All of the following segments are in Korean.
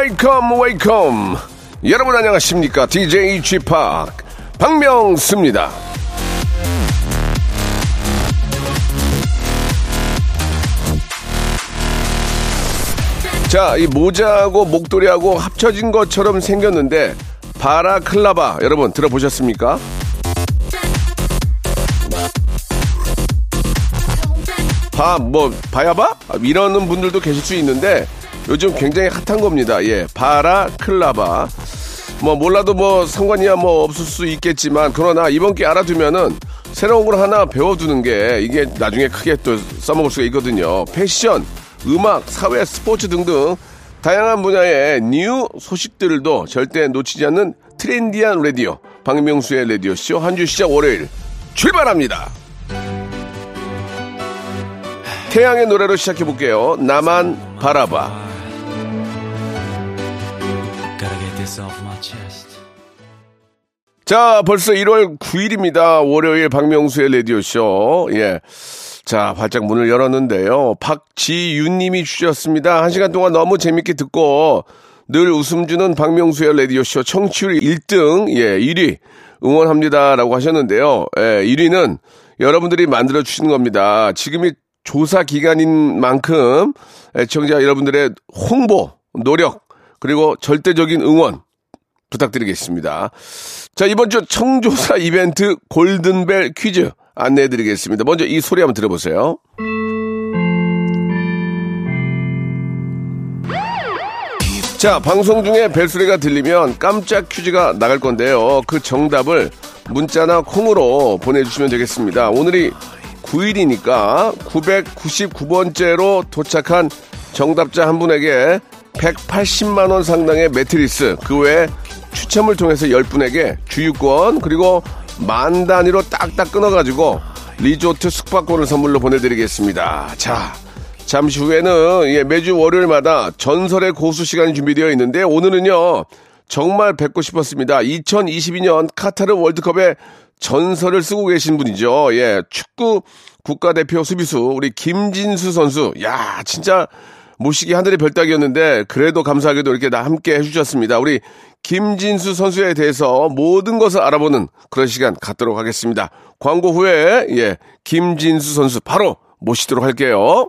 Welcome, welcome. 여러분 안녕하십니까? DJ Chip 박명수입니다. 자, 이 모자하고 목도리하고 합쳐진 것처럼 생겼는데 바라클라바 여러분 들어보셨습니까? 바, 뭐, 바야바? 이러는 분들도 계실 수 있는데 요즘 굉장히 핫한 겁니다. 예, 바라클라바. 뭐, 몰라도 뭐 상관이야 뭐 없을 수 있겠지만 그러나 이번 게 알아두면은 새로운 걸 하나 배워두는 게 이게 나중에 크게 또 써먹을 수가 있거든요. 패션, 음악, 사회, 스포츠 등등 다양한 분야의 new 소식들도 절대 놓치지 않는 트렌디한 라디오 박명수의 라디오 쇼 한 주 시작 월요일 출발합니다. 태양의 노래로 시작해 볼게요. 나만 바라봐. 자, 벌써 1월 9일입니다. 월요일 박명수의 라디오쇼. 예. 자, 활짝 문을 열었는데요. 박지윤 님이 주셨습니다. 한 시간 동안 너무 재밌게 듣고 늘 웃음 주는 박명수의 라디오쇼 청취율 1등, 예, 1위 응원합니다. 라고 하셨는데요. 예, 1위는 여러분들이 만들어 주시는 겁니다. 지금이 조사 기간인 만큼 애청자 여러분들의 홍보, 노력, 그리고 절대적인 응원 부탁드리겠습니다. 자, 이번 주 청조사 이벤트 골든벨 퀴즈 안내해 드리겠습니다. 먼저 이 소리 한번 들어보세요. 자, 방송 중에 벨소리가 들리면 깜짝 퀴즈가 나갈 건데요. 그 정답을 문자나 콩으로 보내주시면 되겠습니다. 오늘이 9일이니까 999번째로 도착한 정답자 한 분에게 180만 원 상당의 매트리스, 그 외에 추첨을 통해서 10분에게 주유권, 그리고 만 단위로 딱딱 끊어가지고 리조트 숙박권을 선물로 보내드리겠습니다. 자, 잠시 후에는 예, 매주 월요일마다 전설의 고수 시간이 준비되어 있는데 오늘은요 정말 뵙고 싶었습니다. 2022년 카타르 월드컵의 전설을 쓰고 계신 분이죠. 예, 축구 국가대표 수비수 우리 김진수 선수. 야, 진짜 모시기 하늘의 별따기였는데 그래도 감사하게도 이렇게 나 함께 해주셨습니다. 우리 김진수 선수에 대해서 모든 것을 알아보는 그런 시간 갖도록 하겠습니다. 광고 후에 예 김진수 선수 바로 모시도록 할게요.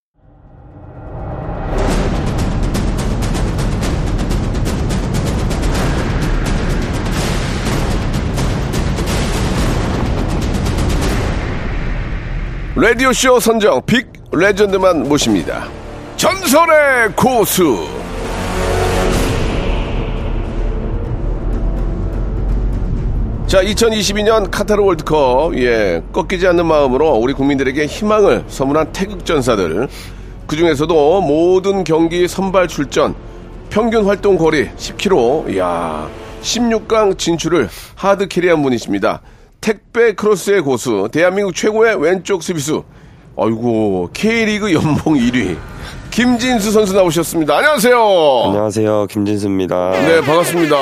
라디오 쇼 선정 빅 레전드만 모십니다. 전설의 고수. 자, 2022년 카타르 월드컵, 예, 꺾이지 않는 마음으로 우리 국민들에게 희망을 선물한 태극전사들. 그 중에서도 모든 경기 선발 출전, 평균 활동 거리 10km, 이야, 16강 진출을 하드 캐리한 분이십니다. 택배 크로스의 고수, 대한민국 최고의 왼쪽 수비수, 아이고, K리그 연봉 1위, 김진수 선수 나오셨습니다. 안녕하세요. 안녕하세요, 김진수입니다. 네, 반갑습니다.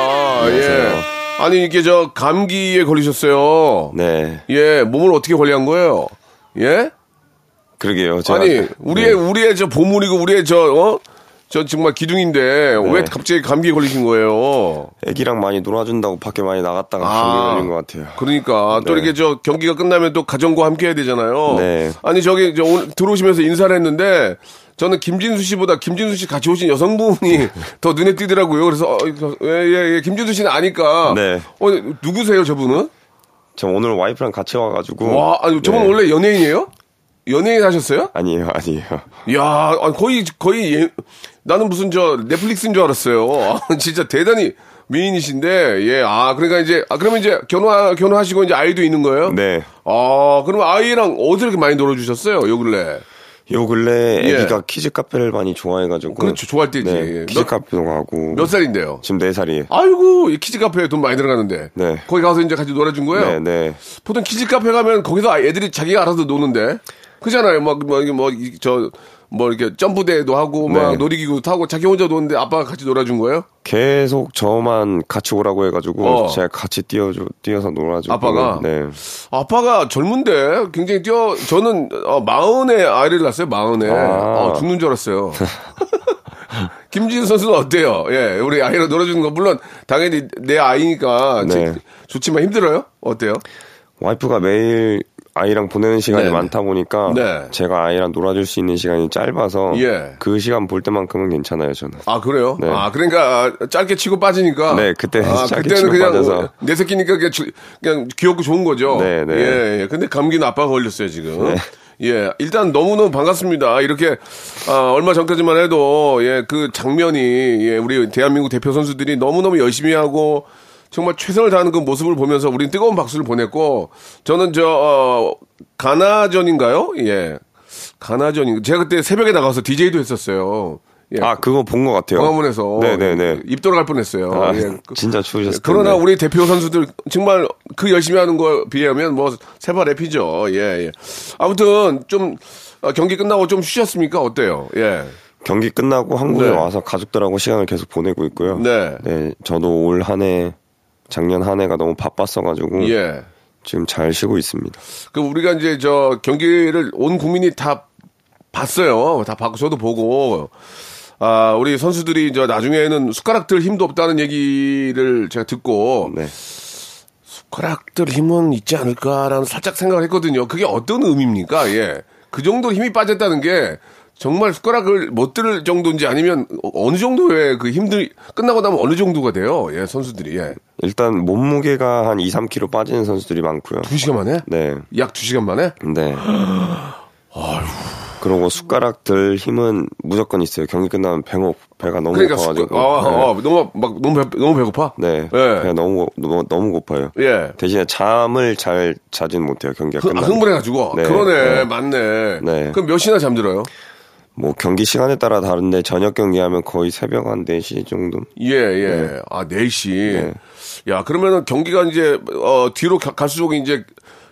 예. 아니, 이게 저 감기에 걸리셨어요. 네, 예, 몸을 어떻게 관리한 거예요? 예? 그러게요. 아니, 우리의, 네. 우리의 저 보물이고, 우리의 저, 어? 저 정말 기둥인데, 왜 갑자기 감기에 걸리신 거예요? 애기랑 많이 놀아준다고 밖에 많이 나갔다가 감기 걸린 것 같아요. 그러니까 또 네. 이렇게 저 경기가 끝나면 또 가정과 함께 해야 되잖아요. 네. 아니 저기 저 오늘 들어오시면서 인사를 했는데 저는 김진수 씨보다 김진수 씨 같이 오신 여성분이 더 눈에 띄더라고요. 그래서 어, 예, 예, 예, 김진수 씨는 아니까. 네. 어, 누구세요, 저분은? 저 오늘 와이프랑 같이 와가지고. 와, 아니 저분 네. 원래 연예인이에요? 연예인 하셨어요? 아니에요, 아니에요. 야, 거의 거의 예- 나는 무슨 저 넷플릭스인 줄 알았어요. 아, 진짜 대단히 미인이신데, 예, 아, 그러니까 이제, 아, 그러면 이제 결혼, 결혼하시고 이제 아이도 있는 거예요? 네. 아, 그러면 아이랑 어디서 이렇게 많이 놀아주셨어요, 요 근래? 요 근래 예. 애기가 키즈 카페를 많이 좋아해가지고. 그렇죠, 좋아할 때지. 네, 키즈 몇- 카페도 가고. 몇 살인데요? 지금 4 살이에요. 아이고, 이 키즈 카페에 돈 많이 들어가는데. 네. 거기 가서 이제 같이 놀아준 거예요? 네, 네. 보통 키즈 카페 가면 거기서 애들이 자기가 알아서 노는데. 그잖아요. 막, 뭐, 이게 뭐, 이- 저, 뭐, 이렇게 점프대도 하고, 막 네. 놀이기구 타고 자기 혼자 노는데 아빠가 같이 놀아준 거예요? 계속 저만 같이 오라고 해가지고 어. 제가 같이 뛰어줘 뛰어서 놀아주고. 아빠가? 네. 아빠가 젊은데 굉장히 뛰어, 저는, 어, 마흔에 아이를 낳았어요, 마흔에. 아. 어, 죽는 줄 알았어요. 김지수 선수는 어때요? 예, 우리 아이랑 놀아주는 거, 물론, 당연히 내 아이니까 네. 지- 좋지만 힘들어요? 어때요? 와이프가 매일 아이랑 보내는 시간이 네. 많다 보니까 네. 제가 아이랑 놀아줄 수 있는 시간이 짧아서 예. 그 시간 볼 때만큼은 괜찮아요 저는. 아 그래요? 네. 아 그러니까 짧게 치고 빠지니까. 네, 그때 아, 짧게 그때는 치고 그냥 빠져서. 내 새끼니까 그냥, 주- 그냥 귀엽고 좋은 거죠. 네, 네. 예, 예. 근데 감기는 아빠가 걸렸어요 지금. 예, 일단 너무너무 반갑습니다. 이렇게, 아, 얼마 전까지만 해도, 예, 그 장면이, 예, 우리 대한민국 대표 선수들이 너무너무 열심히 하고, 정말 최선을 다하는 그 모습을 보면서 우린 뜨거운 박수를 보냈고, 저는 저, 어, 가나전인가요? 예. 가나전인, 제가 그때 새벽에 나가서 DJ도 했었어요. 예. 아 그거 본 것 같아요. 광화문에서 네네네. 입 돌아갈 뻔 했어요. 아, 예. 진짜 추우셨을 그러나 텐데. 우리 대표 선수들 정말 그 열심히 하는 거에 비하면 뭐 세발 랩이죠. 예, 예. 아무튼 좀 어, 경기 끝나고 좀 쉬셨습니까? 어때요? 예. 경기 끝나고 한국에 네. 와서 가족들하고 시간을 계속 보내고 있고요. 네. 저도 올 한 해 작년 한 해가 너무 바빴어가지고 예. 지금 잘 쉬고 있습니다. 그 우리가 이제 저 경기를 온 국민이 다 봤어요. 다 봤고 저도 보고 아 우리 선수들이 저 나중에는 숟가락들 힘도 없다는 얘기를 제가 듣고 네. 숟가락들 힘은 있지 않을까라는 살짝 생각을 했거든요. 그게 어떤 의미입니까? 예. 그 정도 힘이 빠졌다는 게 정말 숟가락을 못들 정도인지 아니면 어느 정도의 그 힘들 끝나고 나면 어느 정도가 돼요. 예, 선수들이. 예. 일단 몸무게가 한 2, 3kg 빠지는 선수들이 많고요. 두 시간 만에? 네. 약두 시간 만에? 네. 그리고 숟가락 들 힘은 무조건 있어요. 경기 끝나면 배고 배가 너무 그러니까 고파가지고. 숟가- 아, 네. 아, 너무 막 너무 배, 너무 배고파? 네. 예. 배가 너무 고- 너무 너무 고파요. 예. 대신에 잠을 잘 자진 못해요. 경기가 흥, 끝나면. 흥분해가지고. 네, 그러네. 네. 맞네. 네. 그럼 몇 시나 잠들어요? 뭐 경기 시간에 따라 다른데 저녁 경기하면 거의 새벽 한 4시 정도. 예, 예. 아, 4시. 네. 야, 그러면은 경기가 이제, 어, 뒤로 가- 갈수록 이제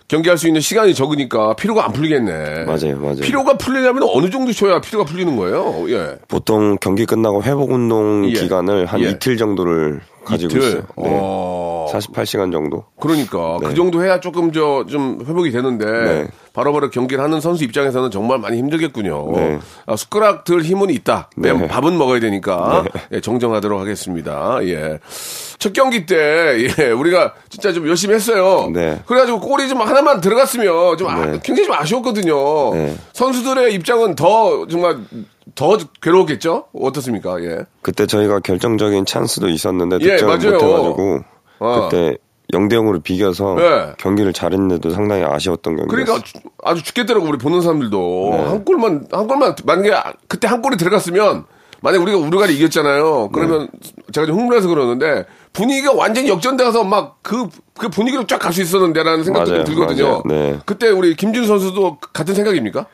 경기할 수 있는 시간이 적으니까 피로가 안 풀리겠네. 맞아요, 맞아요. 피로가 풀리려면 어느 정도 쉬어야 피로가 풀리는 거예요? 예. 보통 경기 끝나고 회복 운동 예. 기간을 한 예. 이틀 정도를 가지고 이틀? 있어요. 네. 어. 48시간 정도. 그러니까 네. 그 정도 해야 조금 저 좀 회복이 되는데 네. 바로바로 경기를 하는 선수 입장에서는 정말 많이 힘들겠군요. 네. 아, 숟가락 들 힘은 있다. 네. 네, 밥은 먹어야 되니까 예, 정정하도록 하겠습니다. 예. 첫 경기 때 예, 우리가 진짜 좀 열심히 했어요. 네. 그래가지고 골이 좀 하나만 들어갔으면 좀 아- 네. 굉장히 좀 아쉬웠거든요. 네. 선수들의 입장은 더 정말 더 괴로웠겠죠? 어떻습니까? 예. 그때 저희가 결정적인 찬스도 있었는데 예, 득점을 맞아요. 못해가지고 어. 그때 0대 0으로 비겨서 네. 경기를 잘했는데도 상당히 아쉬웠던 경기였어요. 그러니까 주- 아주 죽겠더라고 우리 보는 사람들도 네. 한 골만 한 골만 만약에 아- 그때 한 골이 들어갔으면 만약 우리가 우루과이 이겼잖아요. 그러면 네. 제가 좀 흥분해서 그러는데 분위기가 완전히 역전돼서 막 그 그 분위기로 쫙 갈 수 있었는데라는 생각도 맞아요, 들거든요. 맞아요. 네. 그때 우리 김준 선수도 같은 생각입니까?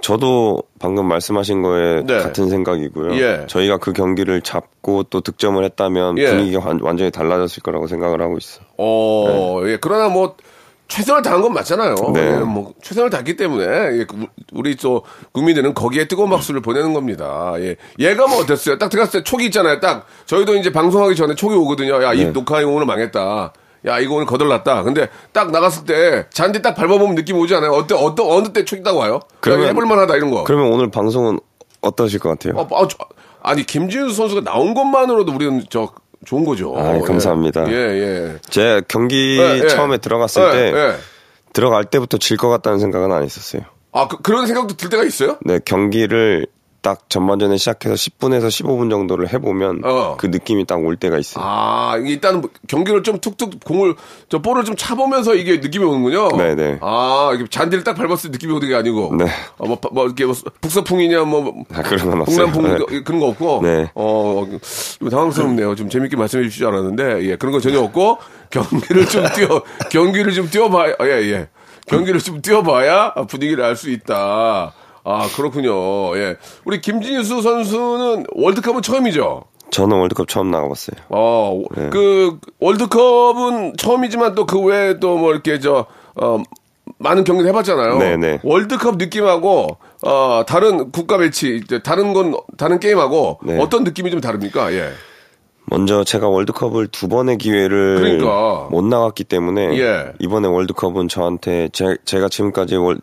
저도 방금 말씀하신 거에 네. 같은 생각이고요. 예. 저희가 그 경기를 잡고 또 득점을 했다면 예. 분위기가 완, 완전히 달라졌을 거라고 생각을 하고 있어요. 어, 예. 그러나 뭐 최선을 다한 건 맞잖아요. 네. 예, 뭐 최선을 다했기 때문에 예, 그 우리 또 국민들은 거기에 뜨거운 박수를 보내는 겁니다. 예. 얘가 뭐 어땠어요? 딱 들어갔을 때 촉이 있잖아요. 딱 저희도 이제 방송하기 전에 촉이 오거든요. 야, 이 네. 녹화 이거 오늘 망했다. 야, 이거 오늘 거덜났다. 근데 딱 나갔을 때 잔디 딱 밟아보면 느낌 오지 않아요? 어때, 어떤, 어느 때 촉이 딱 와요? 그러면- 야, 해볼만하다, 이런 거. 그러면 오늘 방송은 어떠실 것 같아요? 어, 아, 저- 아니, 김진수 선수가 나온 것만으로도 우리는 저 좋은 거죠. 아, 감사합니다. 예, 예. 제 경기 예, 예. 처음에 들어갔을 예, 때 예. 들어갈 때부터 질 것 같다는 생각은 안 했었어요. 아, 그, 그런 생각도 들 때가 있어요? 네, 경기를 딱 전반전에 시작해서 10분에서 15분 정도를 해보면 어. 그 느낌이 딱 올 때가 있어요. 아, 이게 일단은 경기를 좀 툭툭 공을, 저 볼을 좀 차보면서 이게 느낌이 오는군요. 네네. 아, 이게 잔디를 딱 밟았을 때 느낌이 오는 게 아니고. 네. 어, 뭐, 뭐, 이렇게 뭐 북서풍이냐, 뭐. 아, 그런 건 없어요. 동남풍 네. 그런 거 없고. 네. 어, 좀 당황스럽네요. 좀 재밌게 말씀해 주시지 않았는데, 예, 그런 거 전혀 없고, 경기를 좀 뛰어, 경기를 좀 뛰어봐야, 예, 예. 경기를 좀 뛰어봐야 분위기를 알 수 있다. 아, 그렇군요. 예. 우리 김진수 선수는 월드컵은 처음이죠? 저는 월드컵 처음 나가봤어요. 어, 네. 그, 월드컵은 처음이지만 또 그 외에 또 뭐 이렇게 저, 어, 많은 경기를 해봤잖아요. 네네. 월드컵 느낌하고, 어, 다른 국가 매치, 다른 건, 다른 게임하고 네. 어떤 느낌이 좀 다릅니까? 예. 먼저 제가 월드컵을 두 번의 기회를 그러니까. 못 나갔기 때문에 예. 이번에 월드컵은 저한테 제, 제가 지금까지 월,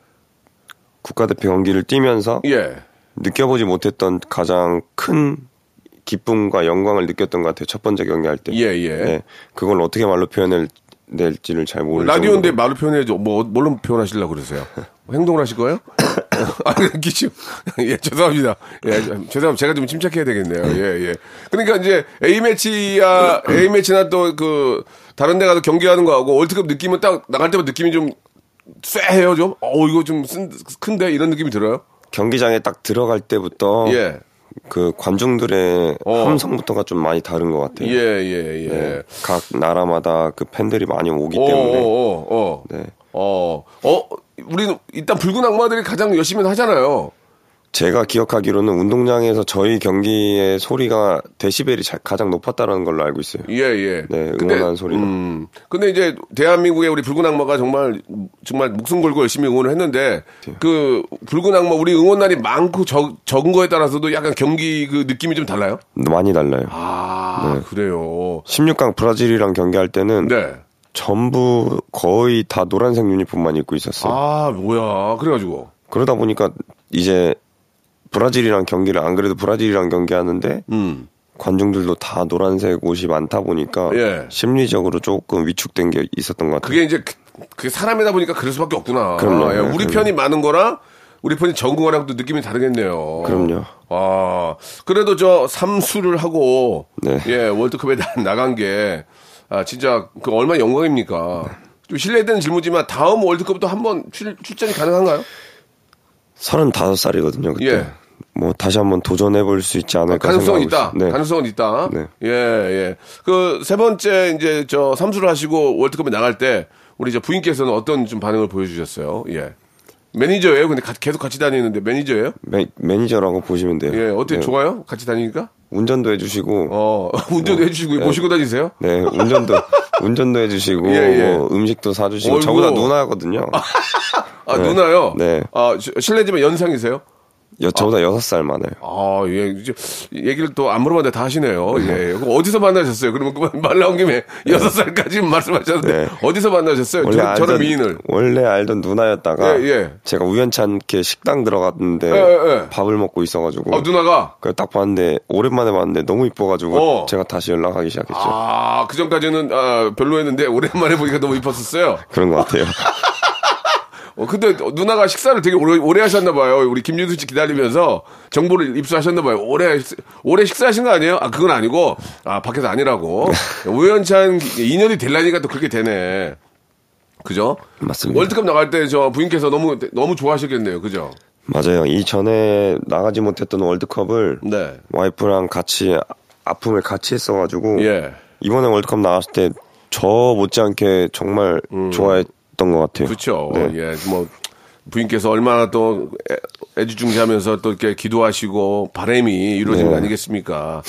국가대표 경기를 뛰면서 예. 느껴보지 못했던 가장 큰 기쁨과 영광을 느꼈던 것 같아요. 첫 번째 경기할 때. 예, 예. 네, 그걸 어떻게 말로 표현을 낼지를 잘 모르는 라디오인데 말로 표현해줘. 뭐, 뭘로 표현하시려고 그러세요? 행동을 하실 거예요? 아니, 기침. 예, 죄송합니다. 예, 죄송합니다. 제가 좀 침착해야 되겠네요. 예, 예. 그러니까 이제 A매치야, A매치나 또 그, 다른 데 가서 경기하는 거하고 월드컵 느낌은 딱 나갈 때마다 느낌이 좀 쎄해요, 좀. 어, 이거 좀 쓴, 큰데? 이런 느낌이 들어요? 경기장에 딱 들어갈 때부터 예. 그 관중들의 어. 함성부터가 좀 많이 다른 것 같아요. 예, 예, 예. 네, 각 나라마다 그 팬들이 많이 오기 어, 때문에 어, 어. 네. 어, 어, 우리는 일단 붉은 악마들이 가장 열심히 하잖아요. 제가 기억하기로는 운동장에서 저희 경기의 소리가 데시벨이 자- 가장 높았다는 걸로 알고 있어요. 예, 예. 네, 응원하는 소리가. 음, 근데 이제 대한민국의 우리 붉은 악마가 정말 정말 목숨 걸고 열심히 응원을 했는데 네. 그 붉은 악마 우리 응원단이 많고 적, 적은 거에 따라서도 약간 경기 그 느낌이 좀 달라요? 많이 달라요. 아, 그래요. 16강 브라질이랑 경기할 때는 네. 전부 거의 다 노란색 유니폼만 입고 있었어요. 아, 뭐야. 그래가지고. 그러다 보니까 이제 브라질이랑 경기를 안 그래도 브라질이랑 경기하는데 음. 관중들도 다 노란색 옷이 많다 보니까 예. 심리적으로 조금 위축된 게 있었던 것 같아요. 그게 이제 그- 사람이다 보니까 그럴 수밖에 없구나. 그럼요. 예, 네, 우리 그럼요. 편이 많은 거랑 우리 편이 또 느낌이 다르겠네요. 그럼요. 아, 그래도 저 삼수를 하고 네. 예, 월드컵에 나- 나간 게 아, 진짜 그 얼마나 영광입니까? 좀 실례되는 질문이지만 다음 월드컵도 한번 출, 출전이 가능한가요? 35살이거든요, 그때. 예. 뭐 다시 한번 도전해 볼 수 있지 않을까 가능성은 생각하고 있다. 네. 가능성은 있다. 네. 예, 예. 그 세 번째 이제 저 삼수를 하시고 월드컵에 나갈 때 우리 이제 부인께서는 어떤 좀 반응을 보여주셨어요? 예. 매니저예요? 근데 가- 계속 같이 다니는데 매니저예요? 매, 매니저라고 보시면 돼요. 예, 어때 네. 좋아요? 같이 다니니까? 운전도 해주시고, 어, 운전도 해주시고 모시고 다니세요? 네, 운전도 운전도 해주시고, 예, 예. 뭐 음식도 사주시고. 저보다 누나거든요. 아 네. 누나요? 네. 아 시- 실례지만 연상이세요? 여, 저보다 여섯 살 많아요. 아, 예, 이제 얘기를 또 안 물어봤는데 다 하시네요. 예. 어디서 만나셨어요? 그러면 그만 말 나온 김에 여섯 살까지 말씀하셨는데 네. 어디서 만나셨어요? 원래 저, 저런 알던 미인을. 원래 알던 누나였다가 예, 예. 제가 우연치 않게 식당 들어갔는데 예, 예, 예. 밥을 먹고 있어가지고 아, 누나가? 그걸 딱 봤는데 오랜만에 봤는데 너무 이뻐가지고 어. 제가 다시 연락하기 시작했죠. 아, 그 전까지는 아, 별로였는데 오랜만에 보니까 너무 이뻤었어요. 그런 것 같아요. 어, 근데 누나가 식사를 되게 오래, 오래 하셨나 봐요. 우리 김윤수 씨 기다리면서 정보를 입수하셨나 봐요. 오래 오래 식사하신 거 아니에요? 아, 그건 아니고 아, 밖에서 아니라고. 우연찮은 인연이 되려니까 또 그렇게 되네. 그죠? 맞습니다. 월드컵 나갈 때 저 부인께서 너무 너무 좋아하셨겠네요. 그죠? 맞아요. 이전에 나가지 못했던 월드컵을 네. 와이프랑 같이 아- 아픔을 같이 했어가지고 예. 이번에 월드컵 나갔을 때 저 못지않게 정말 좋아했 던 것 같아요. 그렇죠. 네. 예, 뭐 부인께서 얼마나 또 애- 애지중지하면서 또 이렇게 기도하시고 바람이 이루어진 네. 거 아니겠습니까?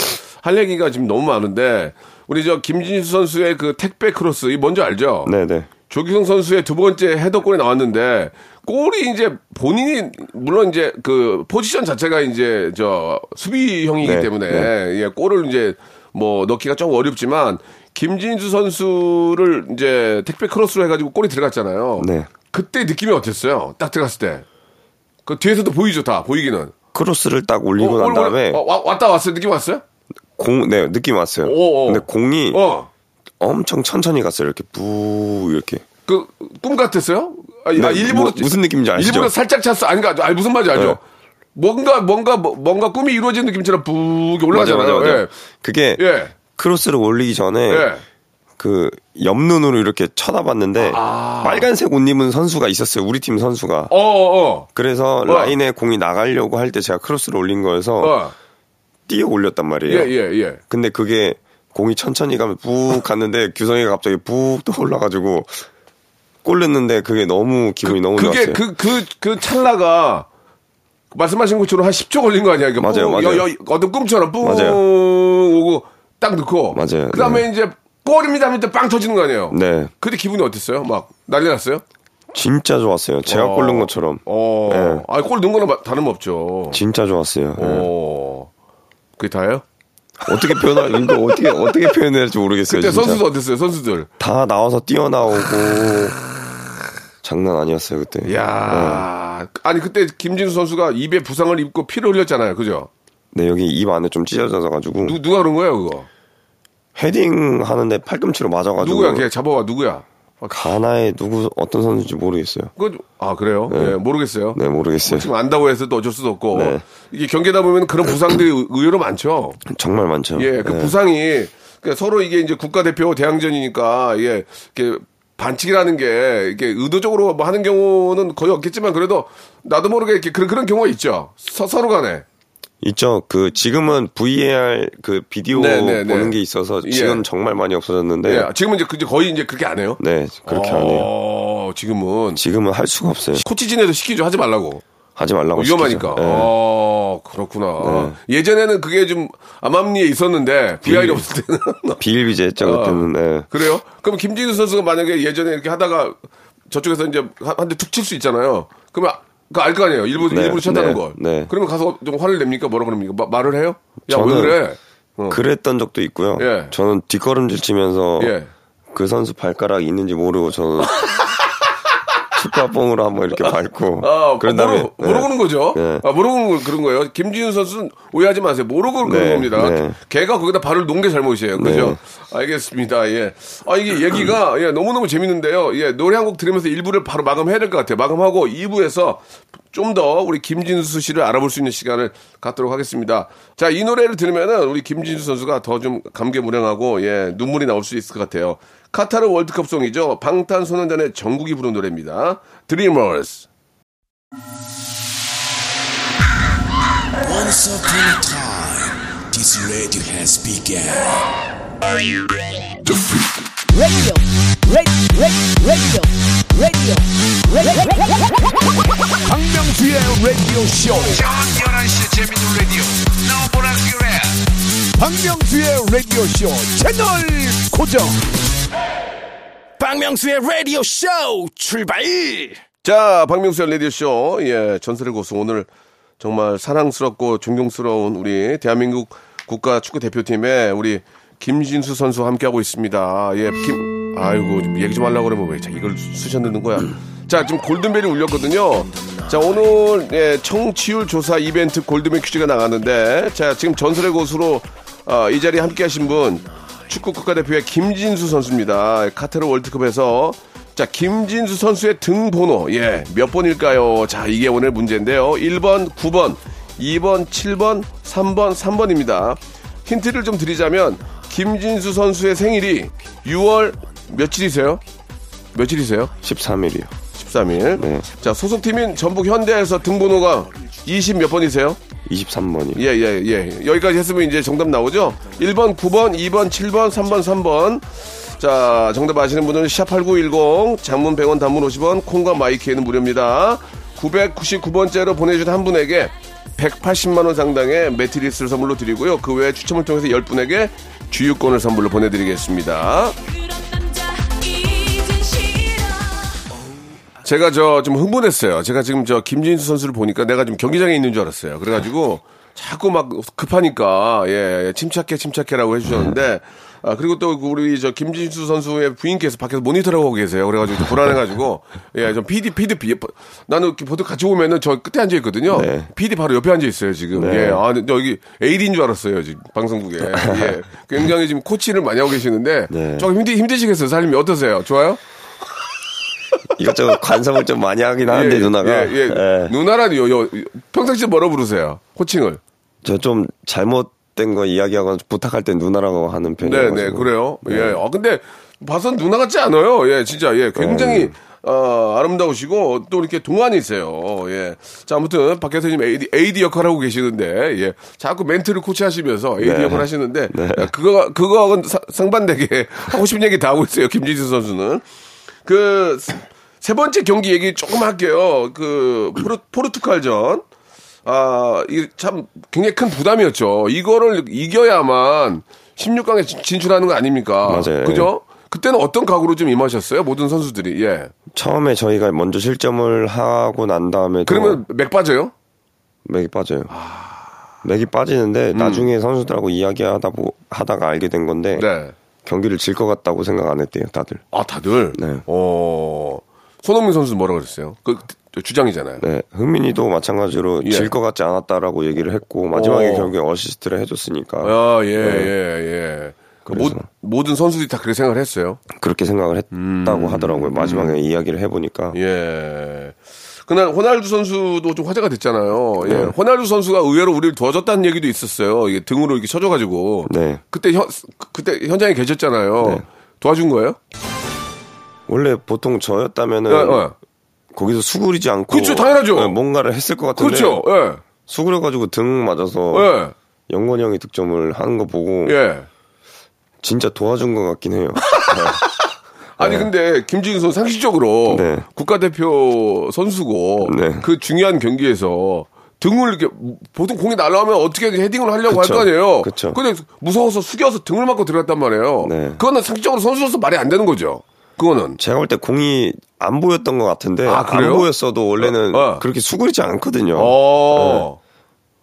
할 얘기가 지금 너무 많은데 우리 저 김진수 선수의 그 택배 크로스 이 뭔지 알죠? 네네. 조규성 선수의 두 번째 헤더골이 나왔는데 골이 이제 본인이 물론 이제 그 포지션 자체가 이제 저 수비형이기 네, 때문에 네. 예, 골을 이제 뭐 넣기가 좀 어렵지만 김진수 선수를 이제 택배 크로스로 해가지고 골이 들어갔잖아요. 네. 그때 느낌이 어땠어요? 딱 들어갔을 때. 그 뒤에서도 보이죠, 다 보이기는. 크로스를 딱 올리고 어, 난 올- 다음에 올- 어, 와- 왔다 왔어요. 느낌 왔어요? 공, 네, 느낌 왔어요. 오, 오. 근데 공이 어. 엄청 천천히 갔어요. 이렇게 뿌 이렇게. 그 꿈 같았어요? 아, 네, 아, 일부러 뭐, 무슨 느낌인지 아시죠? 일부러 살짝 찼어. 아닌가? 아니 무슨 말인지 알죠? 네. 뭔가 뭔가 뭐- 뭔가 꿈이 이루어진 느낌처럼 푹 맞아요, 올라가잖아요. 맞아요, 맞아요. 예. 그게 예. 크로스를 올리기 전에 예. 그 옆눈으로 이렇게 쳐다봤는데 빨간색 옷 입은 선수가 있었어요. 우리 팀 선수가. 어, 어, 그래서 라인에 공이 나가려고 할 때 제가 크로스를 올린 거여서 어. 뛰어 올렸단 말이에요. 예, 예, 예. 근데 그게 공이 천천히 가면 푹 갔는데 규성이가 갑자기 푹 떠올라가지고 골 넣는데 그게 너무 기분이 너무 그게 좋았어요. 그, 그, 그 찰나가 말씀하신 것처럼 한 10초 걸린 거 아니야? 이게 맞아요, 뿡, 맞아요. 여, 여, 어떤 꿈처럼 뿡 맞아요. 오고 딱 넣고. 맞아요, 그 다음에 네. 이제 골입니다 하면 빵 터지는 거 아니에요? 네, 그때 기분이 어땠어요? 막 난리 났어요? 진짜 좋았어요. 제가 골 넣은 것처럼 어. 네. 아, 골 넣은 거는 마- 다름없죠. 진짜 좋았어요. 네. 어. 그게 다예요? 어떻게 표현할 이거 어떻게 어떻게 표현해야 할지 모르겠어요. 그때 진짜. 선수들 어땠어요? 선수들. 다 나와서 뛰어나오고 장난 아니었어요 그때. 야 아니 그때 김진수 선수가 입에 부상을 입고 피를 흘렸잖아요. 그죠? 네 여기 입 안에 좀 찢어져 가지고 누, 누가 그런 거예요, 그거? 헤딩 하는데 팔꿈치로 맞아가지고 누구야? 걔 잡아와, 누구야? 가나에 누구 어떤 선수인지 모르겠어요. 그거, 아, 그래요? 예, 모르겠어요. 네 모르겠어요. 지금 안다고 해서 또 어쩔 수도 없고. 네. 이게 경기다 보면 그런 부상들이 의- 의외로 많죠. 정말 많죠. 예, 그 네. 부상이, 그러니까 서로 이게 이제 국가대표 대항전이니까, 예, 이렇게 반칙이라는 게, 이게 의도적으로 뭐 하는 경우는 거의 없겠지만, 그래도 나도 모르게 이렇게 그런, 그런 경우가 있죠. 서, 서로 간에. 있죠. 그 지금은 VAR 그 비디오 네, 네, 네. 보는 게 있어서 지금 예. 정말 많이 없어졌는데 예, 지금은 이제, 그- 이제 거의 이제 그렇게 안 해요. 네 그렇게 안 해요. 어, 지금은. 지금은 할 수가 없어요. 코치진에도 시키죠. 하지 말라고. 하지 말라고 위험하니까. 시키죠. 네. 어, 그렇구나. 예전에는 그게 좀 암암리에 있었는데, VR이 없을 때는. 비일비재했죠 어. 그때는. 네. 그래요? 그럼 김진수 선수가 만약에 예전에 이렇게 하다가 저쪽에서 이제 한 대 툭 칠 수 있잖아요. 그러면 그알거 아니에요. 일부, 네, 일부러 쳤다는 네, 걸. 네. 그러면 가서 좀 화를 냅니까? 뭐라 그럽니까? 마- 말을 해요? 야, 왜 그래? 어. 그랬던 적도 있고요. 예. 저는 뒷걸음질 치면서 예. 그 선수 발가락이 있는지 모르고 저는 축구화뽕으로 한번 이렇게 밟고 아, 그런 다음에 모르, 모르고는 거죠. 네. 아, 모르고는 그런 거예요. 김지훈 선수는 오해하지 마세요. 모르고 그런 네, 겁니다. 네. 걔가 거기다 발을 놓은 게 잘못이에요. 그죠? 알겠습니다. 예. 아, 이게 얘기가, 예, 너무너무 재밌는데요. 예, 노래 한 곡 들으면서 1부를 바로 마감해야 될 것 같아요. 마감하고 2부에서 좀 더 우리 김진수 씨를 알아볼 수 있는 시간을 갖도록 하겠습니다. 자, 이 노래를 들으면은 우리 김진수 선수가 더 좀 감개무량하고, 예, 눈물이 나올 수 있을 것 같아요. 카타르 월드컵 송이죠. 방탄소년단의 정국이 부른 노래입니다. Dreamers. Once upon a time, this radio has begun. radio, radio, radio, radio, radio. 박명수의 라디오 쇼. 저녁 11시 재밌는 라디오 너보라 그래 박명수의 라디오 쇼 채널 고정. 박명수의 라디오 쇼 출발! 자, 박명수의 라디오 쇼. 예, 전설의 고수. 오늘 정말 사랑스럽고 존경스러운 우리 대한민국 국가 축구 대표팀의 우리 김진수 선수와 함께하고 있습니다. 예, 김, 아이고, 좀 얘기 좀 하려고 그러면 왜 자, 이걸 넣는 거야. 자, 지금 골든벨이 울렸거든요. 자, 오늘, 예, 청취율 조사 이벤트 골든벨 퀴즈가 나갔는데, 자, 지금 전설의 고수로, 어, 이 자리에 함께 하신 분, 축구 국가대표의 김진수 선수입니다. 카타르 월드컵에서 자 김진수 선수의 등 번호 예 몇 번일까요? 자 이게 오늘 문제인데요. 1번, 9번, 2번, 7번, 3번, 3번입니다. 힌트를 좀 드리자면 김진수 선수의 생일이 6월 며칠이세요? 며칠이세요? 13일이요. 13일. 네. 자 소속팀인 전북 현대에서 등번호가 20 몇 번이세요? 23번이요. 예, 예, 예. 여기까지 했으면 이제 정답 나오죠? 1번, 9번, 2번, 7번, 3번, 3번. 자, 정답 아시는 분들은 샵8910, 장문 100원, 단문 50원, 콩과 마이키에는 무료입니다. 999번째로 보내주신 한 분에게 180만원 상당의 매트리스를 선물로 드리고요. 그 외에 추첨을 통해서 10분에게 주유권을 선물로 보내드리겠습니다. 제가 저 좀 흥분했어요. 제가 지금 저 김진수 선수를 보니까 내가 좀 경기장에 있는 줄 알았어요. 그래가지고 자꾸 막 급하니까 예 침착해 침착해라고 해주셨는데 아 그리고 또 우리 저 김진수 선수의 부인께서 밖에서 모니터를 하고 계세요. 그래가지고 좀 불안해가지고 예좀 PD PD 비- 나는 보통 같이 오면은 저 끝에 앉아 있거든요. 네. PD 바로 옆에 앉아 있어요 지금. 네. 예, 아 근데 여기 AD인 줄 알았어요 지금 방송국에. 예, 굉장히 지금 코치를 많이 하고 계시는데 네. 조금 힘드 힘드시겠어요. 살림이 어떠세요? 좋아요? 이것저것 관섭을 좀 많이 하긴 하는데 누나가. 예, 예. 예. 누나라니요. 요, 평상시에 뭐라 부르세요? 호칭을. 저 좀 잘못된 거 이야기하거나 부탁할 때 누나라고 하는 네, 편이에요. 네, 그래요. 예. 아, 근데 봐선 누나 같지 않아요. 예, 진짜. 예, 굉장히 어, 아름다우시고 또 이렇게 동안이세요. 예. 자, 아무튼 박혜선 님 AD, AD 역할 하고 계시는데 예. 자꾸 멘트를 코치하시면서 AD 네. 역할 하시는데 야, 그거 그거하고는 사- 상반되게 하고 싶은 얘기 다 하고 있어요. 김진수 선수는. 그 세 번째 경기 얘기 조금 할게요. 그 포르, 포르투갈전. 아, 이게 참 굉장히 큰 부담이었죠. 이거를 이겨야만 16강에 진출하는 거 아닙니까? 맞아요. 그죠? 그때는 어떤 각오로 좀 임하셨어요? 모든 선수들이. 예. 처음에 저희가 먼저 실점을 하고 난 다음에 그러면 맥 빠져요? 맥이 빠져요. 아. 맥이 음. 빠지는데 나중에 선수들하고 이야기하다 보, 하다가 알게 된 건데 네. 경기를 질 것 같다고 생각 안 했대요, 다들. 아, 다들? 네. 어, 손흥민 선수는 뭐라 그랬어요? 그, 주장이잖아요. 네, 흥민이도 마찬가지로 예. 질것 같지 않았다라고 얘기를 했고 마지막에 어. 결국에 어시스트를 해줬으니까 아, 예, 예, 예. 그 모, 그래서. 모 든 선수들이 다 그렇게 생각을 했어요. 그렇게 생각을 했다고 하더라고요. 마지막에 이야기를 해보니까 음. 예. 그날 호날두 선수도 좀 화제가 됐잖아요. 예. 네. 호날두 선수가 의외로 우리를 도와줬다는 얘기도 있었어요. 이게 등으로 이렇게 쳐줘가지고. 네. 그때 현, 그때 현장에 계셨잖아요. 네. 도와준 거예요? 원래 보통 저였다면은 예, 예. 거기서 수그리지 않고 그렇죠, 당연하죠. 네, 뭔가를 했을 것 같은데 그렇죠. 예. 수그려가지고 등 맞아서 예. 영건이 형이 득점을 하는 거 보고 예. 진짜 도와준 것 같긴 해요. 아니 근데 김진수 상식적으로 네. 국가대표 선수고 네. 그 중요한 경기에서 등을 이렇게 보통 공이 날아오면 어떻게 헤딩을 하려고. 할 거 아니에요. 그쵸. 근데 무서워서 숙여서 등을 맞고 들어갔단 말이에요. 네. 그거는 상식적으로 선수로서 말이 안 되는 거죠. 그거는 제가 볼 때 공이 안 보였던 것 같은데 아? 안 보였어도 원래는 어, 어. 그렇게 수그리지 않거든요. 어.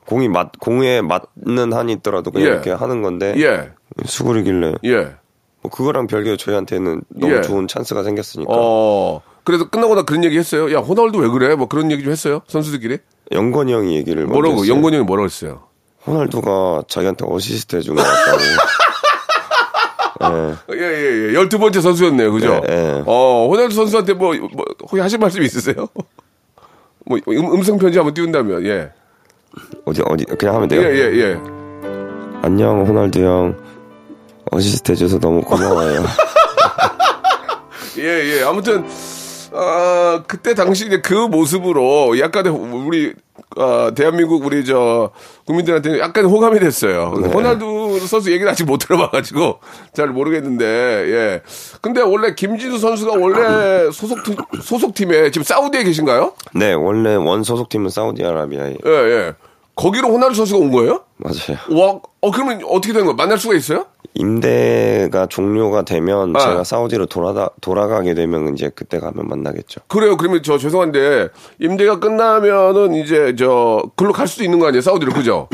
공이 맞 공에 맞는 한이 있더라도 그냥 예. 이렇게 하는 건데 예. 수그리길래 예. 뭐 그거랑 별개로 저희한테는 너무 예. 좋은 찬스가 생겼으니까 어. 그래서 끝나고 나 그런 얘기 했어요. 야, 호날두 왜 그래? 뭐 그런 얘기 좀 했어요. 선수들끼리. 영권이 형이 얘기를 뭐라고? 영권이 형이 뭐라고 했어요? 호날두가 자기한테 어시스트 해준 것 같다고. 예. 예, 예, 예. 열두 번째 선수였네요. 그죠? 네, 네. 어, 호날두 선수한테 뭐, 뭐, 혹시 하실 말씀 있으세요? 뭐, 음, 음성편지 한번 띄운다면, 예. 어디 어디 그냥 하면 예, 돼요. 예, 예. 안녕 호날두 형 어시스트 해줘서 너무 고마워요. 예, 예. 아무튼, 아, 그때 당시 이제 그 모습으로 약간의 호- 우리, 아, 대한민국 우리 저 국민들한테 약간 호감이 됐어요. 네. 호날두 선수 얘기를 아직 못 들어봐가지고 잘 모르겠는데, 예. 근데 원래 김진수 선수가 원래 소속팀, 소속팀에 지금 사우디에 계신가요? 네 원래 원 소속팀은 사우디아라비아에 예, 예. 거기로 호날두 선수가 온 거예요? 맞아요. 와, 어, 그러면 어떻게 되는 거야? 만날 수가 있어요? 임대가 종료가 되면 아. 제가 사우디로 돌아다 돌아가게 되면 이제 그때 가면 만나겠죠. 그래요. 그러면 저 죄송한데, 임대가 끝나면은 이제 저, 글로 갈 수도 있는 거 아니에요? 사우디로, 그죠?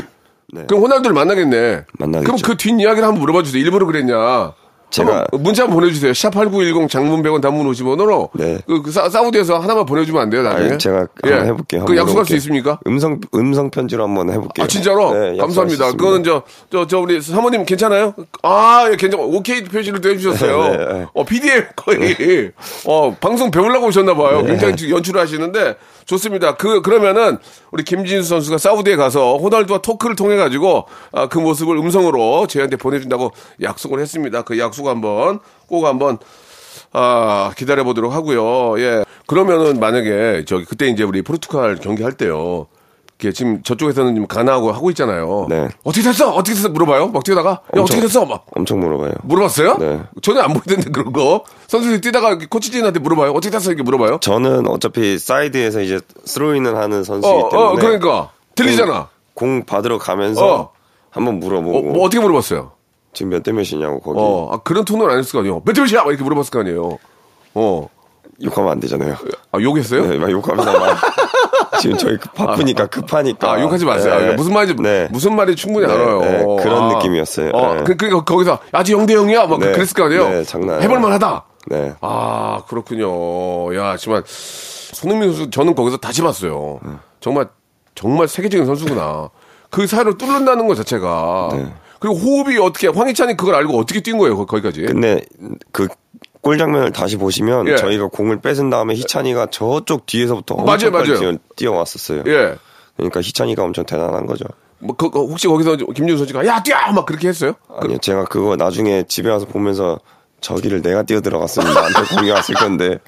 네. 그럼 호날두를 만나겠네. 만나겠죠. 그럼 그 뒷 이야기를 한번 물어봐 주세요. 일부러 그랬냐? 제가- 문자 한번 보내주세요. 샵 8910 장문 100원 단문 50원으로. 네. 그, 그 사, 사우디에서 하나만 보내주면 안 돼요, 나중에? 아니, 제가 예. 한번 해볼게요. 그 한번 약속할 수 물어볼게요. 있습니까? 음성 음성 편지로 한번 해볼게요. 아, 진짜로? 네, 수 감사합니다. 그거는 저, 저, 저, 우리 사모님 괜찮아요? 아, 예, 괜찮아. 오케이 표시를 또 해주셨어요. 네, 네. 어, PDM 거의, 어, 방송 배우려고 오셨나 봐요. 굉장히 지금 연출을 하시는데, 좋습니다. 그, 그러면은, 우리 김진수 선수가 사우디에 가서 호날두와 토크를 통해 가지고, 아, 그 모습을 음성으로 저희한테 보내준다고 약속을 했습니다. 그 약속 한번, 꼭 한번, 아, 기다려 보도록 하고요. 예. 그러면은 만약에, 저기, 그때 이제 우리 포르투갈 경기 할 때요. 이게 지금 저쪽에서는 지금 가나하고 하고 있잖아요. 네. 어떻게 됐어? 어떻게 됐어? 물어봐요. 막 뛰다가. 야, 엄청- 어떻게 됐어? 막. 엄청 물어봐요. 물어봤어요? 네. 전혀 안 보이던데 그런 거. 선수들이 뛰다가 코치진한테 물어봐요. 어떻게 됐어? 이렇게 물어봐요. 저는 어차피 사이드에서 이제 스로인을 하는 선수이기 어, 때문에 어, 그러니까. 들리잖아. 공 받으러 가면서 어. 한번 물어보고 어, 뭐 어떻게 물어봤어요? 지금 몇 대 몇이냐고 거기 어, 아, 그런 톤은 안 했을 거 아니에요. 몇 대 몇이야? 막 이렇게 물어봤을 거 아니에요. 어. 욕하면 안 되잖아요. 아, 욕했어요? 네, 막 욕하면서 막 지금 저희 급- 바쁘니까 급하니까 아, 욕하지 마세요. 네. 아, 무슨 말인지, 네. 무슨 말인지 충분히 네, 알아요. 네, 그런 아. 느낌이었어요. 어, 네. 그, 그러니까 거기서, 아직 영대 영이야? 막 네. 그랬을 거 아니에요? 네, 장난 해볼 만 하다. 네. 아, 그렇군요. 야, 하지만 손흥민 선수 저는 거기서 다시 봤어요. 정말 정말 세계적인 선수구나. 그 사이를 뚫는다는 것 자체가. 네. 그리고 호흡이 어떻게 황희찬이 그걸 알고 어떻게 뛴 거예요? 거- 거기까지. 근데 그 골 장면을 다시 보시면 예. 저희가 공을 뺏은 다음에 희찬이가 저쪽 뒤에서부터 맞아요, 맞아요. 뛰어, 뛰어왔었어요. 예. 그러니까 희찬이가 엄청 대단한 거죠. 뭐, 그, 그 혹시 거기서 김진수 선수가 야 뛰어 막 그렇게 했어요? 아니요, 제가 그거 나중에 집에 와서 보면서 저기를 내가 뛰어 들어갔으면 나한테 공이 왔을 건데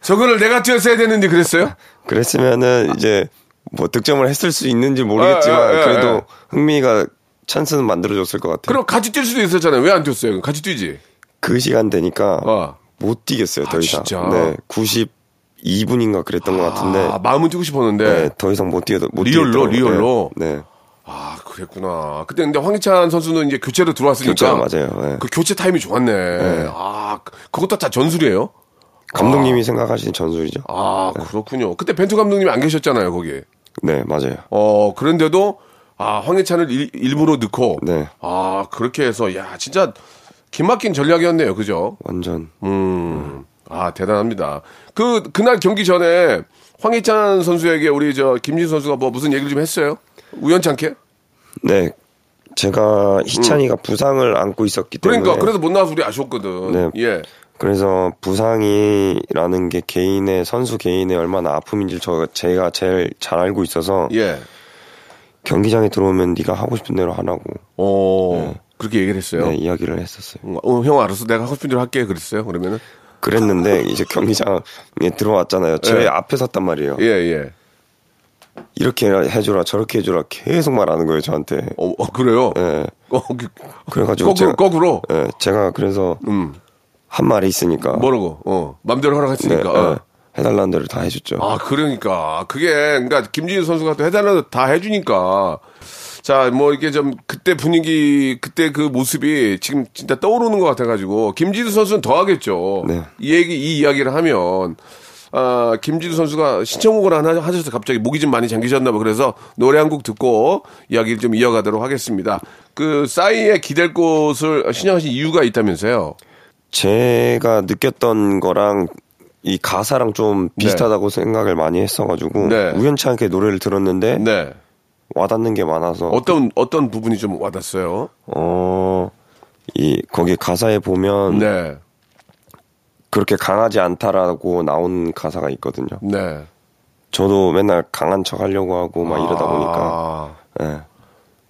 저거를 내가 뛰었어야 되는데 그랬어요? 그랬으면은 이제 뭐 득점을 했을 수 있는지 모르겠지만 예, 예, 예, 그래도 예. 흥민이가 찬스는 만들어줬을 것 같아요. 그럼 같이 뛸 수도 있었잖아요. 왜 안 뛰었어요? 같이 뛰지. 그 시간 되니까 어. 못 뛰겠어요, 더 아, 이상. 진짜? 네, 92분인가 그랬던 것 같은데 아, 마음은 뛰고 싶었는데. 네, 더 이상 못 뛰어 못 real로. real로? 네, 네. 아, 그랬구나. 그때 근데 황희찬 선수는 이제 교체로 들어왔으니까. 교체가 맞아요. 네. 그 교체 타임이 좋았네. 아, 그- 그것도 다 전술이에요? 감독님이 생각하시는 전술이죠. 아, 그렇군요. 그때 벤투 감독님이 안 계셨잖아요, 거기. 네, 맞아요. 어, 그런데도, 아, 황희찬을 일, 일부러 넣고. 네. 아, 그렇게 해서, 야, 진짜, 기막힌 전략이었네요. 그죠? 완전 음, 아, 대단합니다. 그, 그날 경기 전에 황희찬 선수에게 우리 저 김진 선수가 뭐 무슨 얘기를 좀 했어요? 우연찮게? 네. 제가 희찬이가 부상을 안고 있었기 때문에 음. 그러니까, 그래서 못 나와서 우리 아쉬웠거든. 네. 예. 그래서 부상이라는 게 개인의 선수 개인의 얼마나 아픔인지 저 제가 제일 잘 알고 있어서 예. 경기장에 들어오면 네가 하고 싶은 대로 하라고 어, 그렇게 얘기를 했어요. 네, 이야기를 했었어요. 어, 형 알았어. 내가 하고 싶은 대로 할게. 그랬어요. 그러면은. 그랬는데 이제 경기장에 들어왔잖아요. 제 예. 앞에 섰단 말이에요. 예, 예. 이렇게 해줘라 저렇게 해줘라 계속 말하는 거예요 저한테. 어, 어, 그래요? 예. 어, 그- 그래가지고 거꾸로, 제가, 거꾸로. 예, 제가 그래서 음. 한 말이 있으니까 뭐라고? 어. 맘대로 하라고 네, 했으니까. 예, 어. 해달라는 대로 다 해줬죠. 아, 그러니까. 그게, 그러니까, 김진우 선수가 또 해달라고 다 해주니까. 자, 뭐, 이게 좀, 그때 분위기, 그때 그 모습이 지금 진짜 떠오르는 것 같아가지고, 김진우 선수는 더 하겠죠. 네. 이 얘기, 이 이야기를 하면, 아, 김진우 선수가 신청곡을 하나 하셔서 갑자기 목이 좀 많이 잠기셨나 봐. 그래서 노래 한 곡 듣고 이야기를 좀 이어가도록 하겠습니다. 그, 싸이에 기댈 곳을 신청하신 이유가 있다면서요? 제가 느꼈던 거랑 이 가사랑 좀 비슷하다고 생각을 많이 했어가지고 네. 우연치 않게 노래를 들었는데 네. 와닿는 게 많아서 어떤, 어떤 부분이 좀 와닿았어요? 어, 이 거기 가사에 보면 네. 그렇게 강하지 않다라고 나온 가사가 있거든요. 네. 저도 맨날 강한 척 하려고 하고 막 이러다 보니까 아, 예.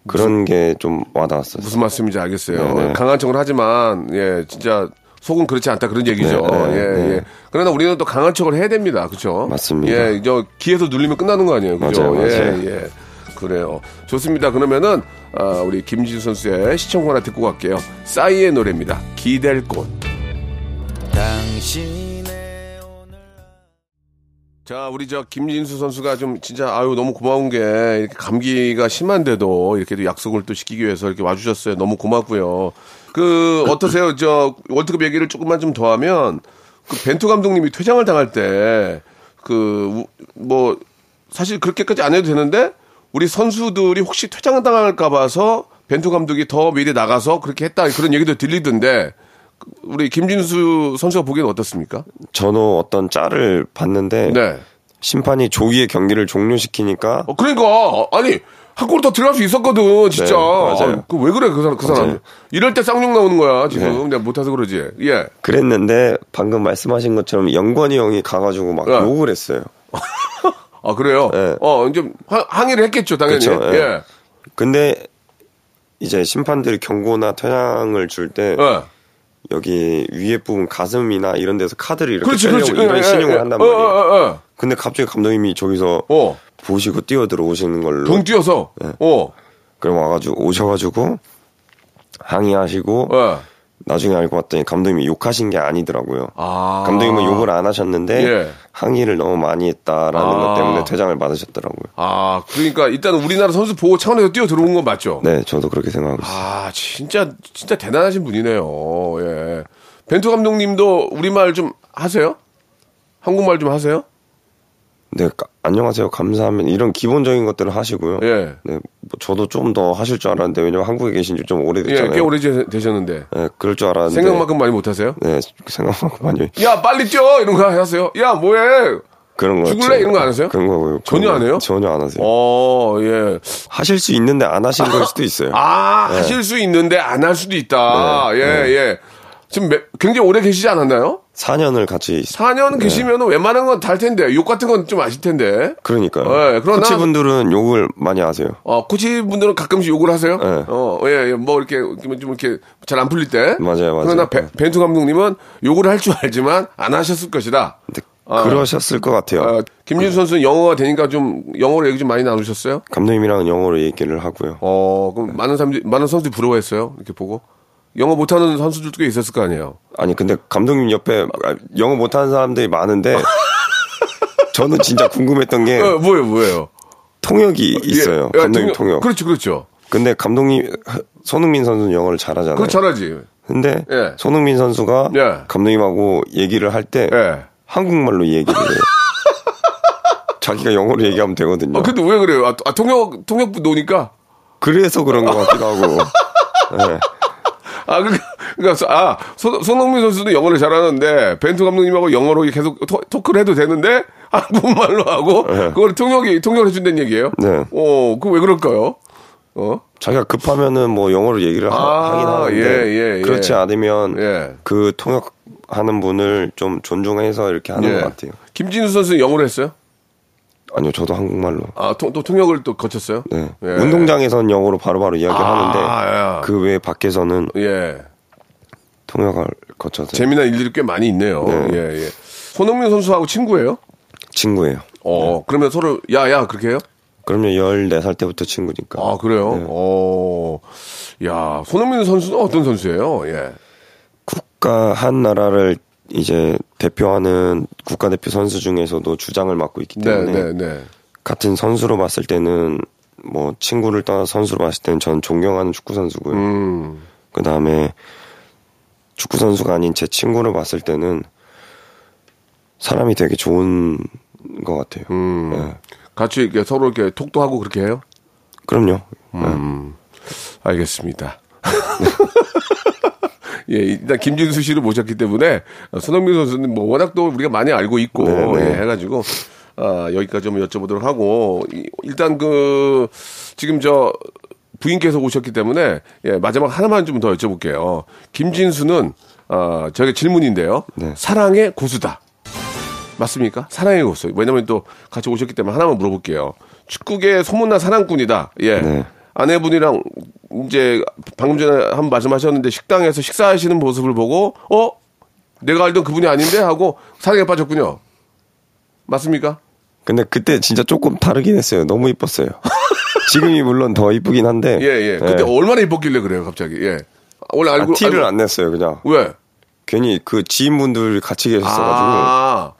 그런 게 좀 와닿았어요. 무슨 말씀인지 알겠어요. 네네. 강한 척을 하지만 예 진짜 속은 그렇지 않다 그런 얘기죠. 네, 네, 예, 네. 예. 그러나 우리는 또 강한 척을 해야 됩니다. 그렇죠? 맞습니다. 예, 저 귀에서 눌리면 끝나는 거 아니에요. 그죠? 맞아요, 예, 맞아요. 예. 그래요. 좋습니다. 그러면은 아, 우리 김지수 선수의 시청곡 하나 듣고 갈게요. 싸이의 노래입니다. 기댈 곳. 자, 우리 저 김진수 선수가 좀 진짜 아유 너무 고마운 게 이렇게 감기가 심한데도 이렇게 또 약속을 또 시키기 위해서 이렇게 와주셨어요. 너무 고맙고요. 그 어떠세요? 저 월드컵 얘기를 조금만 좀 더 하면 그 벤투 감독님이 퇴장을 당할 때 그 뭐 사실 그렇게까지 안 해도 되는데 우리 선수들이 혹시 퇴장을 당할까 봐서 벤투 감독이 더 미리 나가서 그렇게 했다 그런 얘기도 들리던데 우리 김진수 선수가 보기에는 어떻습니까? 저도 어떤 짤을 봤는데 네. 심판이 조기에 경기를 종료시키니까 어, 그러니까 아니 한 골 더 들어갈 수 있었거든 진짜. 네, 맞아요. 그왜 그래 그 사람 그 사람. 맞아요. 이럴 때 쌍욕 나오는 거야 지금 네. 내가 못해서 그러지. 예. 그랬는데 방금 말씀하신 것처럼 영권이 형이 가가지고 막 네. 욕을 했어요. 아 그래요. 네. 어좀 항의를 했겠죠 당연히. 그쵸, 예. 예. 근데 이제 심판들이 경고나 퇴장을 줄때 예. 여기 위에 부분 가슴이나 이런 데서 카드를 이렇게 그렇지 빼려고 그렇지. 이런 예, 예, 신용을 예. 한단 어, 말이에요. 어, 어, 어. 근데 갑자기 감독님이 저기서 어. 보시고 뛰어 들어 오시는 걸로 붕 뛰어서. 네. 어. 그럼 와가지고 오셔가지고 항의하시고 예. 나중에 알고 봤더니 감독님이 욕하신 게 아니더라고요. 아. 감독님은 욕을 안 하셨는데 예. 항의를 너무 많이 했다라는 아. 것 때문에 퇴장을 받으셨더라고요. 아 그러니까 일단 우리나라 선수 보호 차원에서 뛰어 들어온 건 맞죠. 네, 저도 그렇게 생각하고 있어요. 아, 진짜, 진짜 대단하신 분이네요. 예. 벤투 감독님도 우리말 좀 하세요? 한국말 좀 하세요? 네, 가- 안녕하세요, 감사합니다. 이런 기본적인 것들을 하시고요. 예. 네, 뭐 저도 좀 더 하실 줄 알았는데 왜냐면 한국에 계신 지좀 예, 오래됐잖아요. 꽤 오래 지- 되셨는데. 네, 그럴 줄 알았는데 생각만큼 많이 못 하세요? 네, 생각만큼 많이 야, 빨리 뛰어! 이런 거 하세요? 야, 뭐해? 그런 거 죽을래? 이런 거 안 하세요? 그런 거고요. 전혀 안 해요? 전혀 안 하세요. 어, 예. 하실 수 있는데 안 하신 걸 수도 있어요. 아, 하실 수 있는데 안 할 수도 있다. 네, 예, 네. 예. 지금 몇- 굉장히 오래 계시지 않았나요? 4년을 같이 4년 계시면 웬만한 건달 텐데 욕 같은 건 좀 아실 텐데. 그러니까요. 네, 그러나- 코치분들은 욕을 많이 하세요. 어, 코치 분들은 가끔씩 욕을 하세요? 네. 어, 예, 예, 뭐 이렇게 좀 이렇게 잘 안 풀릴 때. 맞아요, 맞아요. 그러나 벤- 벤투 감독님은 욕을 할 줄 알지만 안 하셨을 것이다. 아. 그러셨을 것 같아요. 어, 김진수 선수는 영어가 되니까 좀 영어로 얘기 좀 많이 나누셨어요? 감독님이랑 영어로 얘기를 하고요. 어, 그럼 많은 사람들이, 많은 선수들이 부러워했어요? 이렇게 보고? 영어 못하는 선수들도 꽤 있었을 거 아니에요? 아니 근데 감독님 옆에 아, 영어 못하는 사람들이 많은데 저는 진짜 궁금했던 게 어, 뭐예요, 뭐예요? 통역이 있어요. 예, 감독님 통역. 그렇죠, 그렇죠. 근데 감독님 손흥민 선수는 영어를 잘하잖아요. 그거 잘하지. 근데 예. 손흥민 선수가 예. 감독님하고 얘기를 할때 예. 한국말로 얘기를 해요. 자기가 영어로 얘기하면 되거든요. 아, 근데 왜 그래요? 아, 아, 통역, 통역부 노니까? 그래서 그런 것 같기도 하고. 예. 아, 그러니까, 그러니까 아, 손, 손흥민 선수도 영어를 잘하는데 벤투 감독님하고 영어로 계속 토, 토크를 해도 되는데 한국말로 하고 그걸 통역이 통역을 해준다는 얘기예요? 네. 어, 그 왜 그럴까요? 어? 자기가 급하면은 뭐 영어로 얘기를 하, 아, 하긴 하는데 예, 예, 예. 그렇지 않으면 예. 그 통역하는 분을 좀 존중해서 이렇게 하는 예. 것 같아요. 김진수 선수는 영어로 했어요? 아니요, 저도 한국말로. 아, 통, 또 통역을 또 거쳤어요? 네. 예. 운동장에서는 영어로 바로바로 이야기를 아, 하는데 예. 그 외에 밖에서는 예. 통역을 거쳐서 재미난 일들이 꽤 많이 있네요. 네. 예, 예. 손흥민 선수하고 친구예요? 친구예요. 어, 그러면 서로 야, 야, 그렇게 해요? 그러면 14살 때부터 친구니까. 아, 그래요? 네. 어, 야, 손흥민 선수는 어떤 선수예요? 예. 국가 한 나라를 이제 대표하는 국가대표 선수 중에서도 주장을 맡고 있기 네, 때문에 네, 네. 같은 선수로 봤을 때는 뭐 친구를 떠나 선수로 봤을 때는 전 존경하는 축구 선수고요. 음, 그 다음에 축구 선수가 아닌 제 친구를 봤을 때는 사람이 되게 좋은 것 같아요. 음. 네. 같이 이렇게 서로 이렇게 톡도 하고 그렇게 해요? 그럼요. 음. 알겠습니다. 예, 일단 김진수 씨를 모셨기 때문에 손흥민 선수는 뭐 워낙 또 우리가 많이 알고 있고 네, 네. 예, 해가지고 아, 여기까지 좀 여쭤보도록 하고 이- 일단 그 지금 저 부인께서 오셨기 때문에 예, 마지막 하나만 좀 더 여쭤볼게요. 김진수는 아, 저게 질문인데요. 네. 사랑의 고수다. 맞습니까? 사랑의 고수. 왜냐면 또 같이 오셨기 때문에 하나만 물어볼게요. 축구계 소문난 사랑꾼이다. 예. 네. 아내분이랑 이제 방금 전에 한 말씀하셨는데 식당에서 식사하시는 모습을 보고 어 내가 알던 그분이 아닌데 하고 사랑에 빠졌군요. 맞습니까? 근데 그때 진짜 조금 다르긴 했어요. 너무 이뻤어요. 지금이 물론 더 이쁘긴 한데. 예 예. 근데 예. 얼마나 이뻤길래 그래요 갑자기. 예. 원래 아, 알고 티를 알고- 안 냈어요. 그냥 왜? 괜히 그 지인분들 같이 계셨어가지고. 아,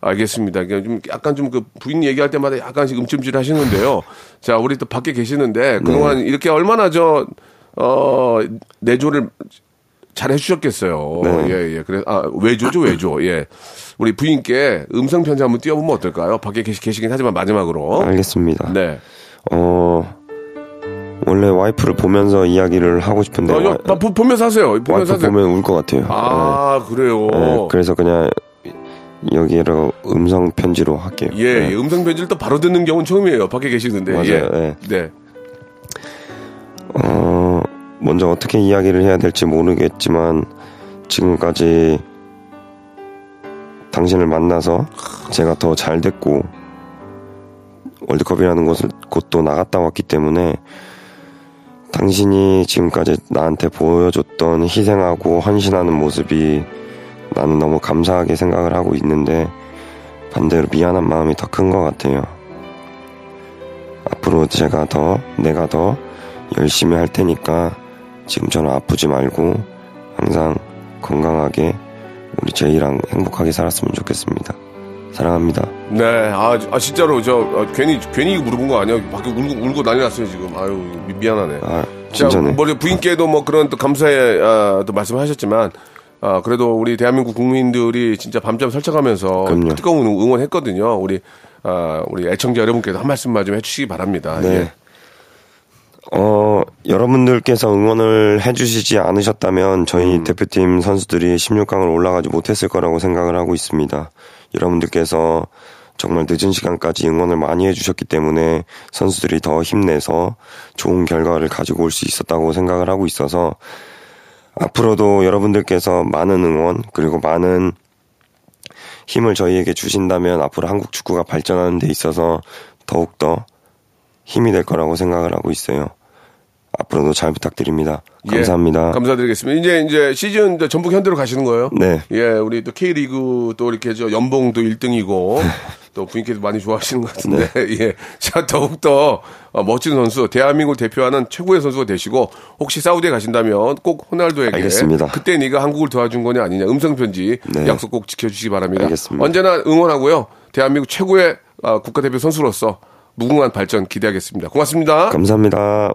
알겠습니다. 그냥 좀 약간 좀 그 부인 얘기할 때마다 약간씩 음침질 하시는데요. 자, 우리 또 밖에 계시는데 그동안 이렇게 얼마나 저, 어, 내조를 잘 해주셨겠어요. 네. 예, 예. 그래, 아, 외조죠, 외조. 예. 우리 부인께 음성 편지 한번 띄워보면 어떨까요? 밖에 계시, 계시긴 하지만 마지막으로. 알겠습니다. 네. 어, 원래 와이프를 보면서 이야기를 하고 싶은데. 봐, 보- 보면서 하세요. 보면서 와이프 하세요. 보면 울 것 같아요. 아, 그래요. 예. 예, 그래서 그냥 여기로 음성 편지로 할게요. 예, 예. 음성 편지를 또 바로 듣는 경우는 처음이에요. 밖에 계시는데. 맞아요, 예. 예. 네. 어, 먼저 어떻게 이야기를 해야 될지 모르겠지만 지금까지 당신을 만나서 제가 더 잘 됐고 월드컵이라는 곳을 곳도 나갔다 왔기 때문에 당신이 지금까지 나한테 보여줬던 희생하고 헌신하는 모습이 나는 너무 감사하게 생각을 하고 있는데 반대로 미안한 마음이 더 큰 것 같아요. 앞으로 제가 더 내가 더 열심히 할 테니까 지금처럼 아프지 말고 항상 건강하게 우리 제이랑 행복하게 살았으면 좋겠습니다. 사랑합니다. 네, 아, 아, 진짜로 저 아, 괜히 괜히 물어본 거 아니야? 밖에 울고 울고 난리 났어요 지금. 아유 미, 미안하네. 아, 자, 진짜네. 뭐 부인께도 뭐 그런 또 감사의 아, 또 말씀하셨지만. 아, 그래도 우리 대한민국 국민들이 진짜 밤잠 설쳐가면서 그럼요. 뜨거운 응원했거든요. 우리, 아, 우리 애청자 여러분께도 한 말씀만 좀 해주시기 바랍니다. 네. 예. 어, 여러분들께서 응원을 해주시지 않으셨다면 음. 저희 대표팀 선수들이 16강을 올라가지 못했을 거라고 생각을 하고 있습니다. 여러분들께서 정말 늦은 시간까지 응원을 많이 해주셨기 때문에 선수들이 더 힘내서 좋은 결과를 가지고 올 수 있었다고 생각을 하고 있어서 앞으로도 여러분들께서 많은 응원 그리고 많은 힘을 저희에게 주신다면 앞으로 한국 축구가 발전하는 데 있어서 더욱더 힘이 될 거라고 생각을 하고 있어요. 앞으로도 잘 부탁드립니다. 예, 감사합니다. 감사드리겠습니다. 이제 이제 시즌 전북 현대로 가시는 거예요? 네. 예, 우리 또 K리그 또 이렇게 저 연봉도 1등이고 또 분위기도 많이 좋아하시는 것 같은데 네. 예. 자, 더욱더 어, 멋진 선수, 대한민국을 대표하는 최고의 선수가 되시고 혹시 사우디에 가신다면 꼭 호날두에게 알겠습니다. 그때 네가 한국을 도와준 거냐 아니냐 음성 편지 네. 약속 꼭 지켜주시기 바랍니다. 알겠습니다. 언제나 응원하고요. 대한민국 최고의 어, 국가대표 선수로서 무궁한 발전 기대하겠습니다. 고맙습니다. 감사합니다.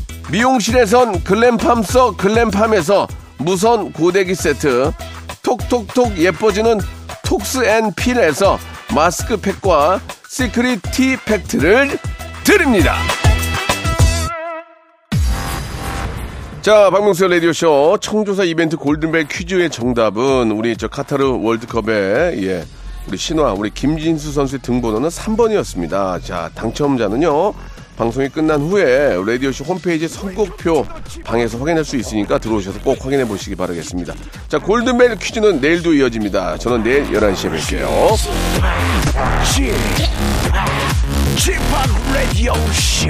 미용실에선 글램팜서 글램팜에서 무선 고데기 세트 톡톡톡 예뻐지는 톡스앤필에서 마스크팩과 시크릿 티 팩트를 드립니다. 자, 박명수의 라디오쇼 청취자 이벤트 골든벨 퀴즈의 정답은 우리 저 카타르 월드컵에 예, 우리 신화, 우리 김진수 선수의 등번호는 3번이었습니다. 자, 당첨자는요. 방송이 끝난 후에 라디오쇼 홈페이지 선곡표 방에서 확인할 수 있으니까 들어오셔서 꼭 확인해 보시기 바라겠습니다. 자, 골든벨 퀴즈는 내일도 이어집니다. 저는 내일 11시에 뵐게요. 지팍 라디오 쇼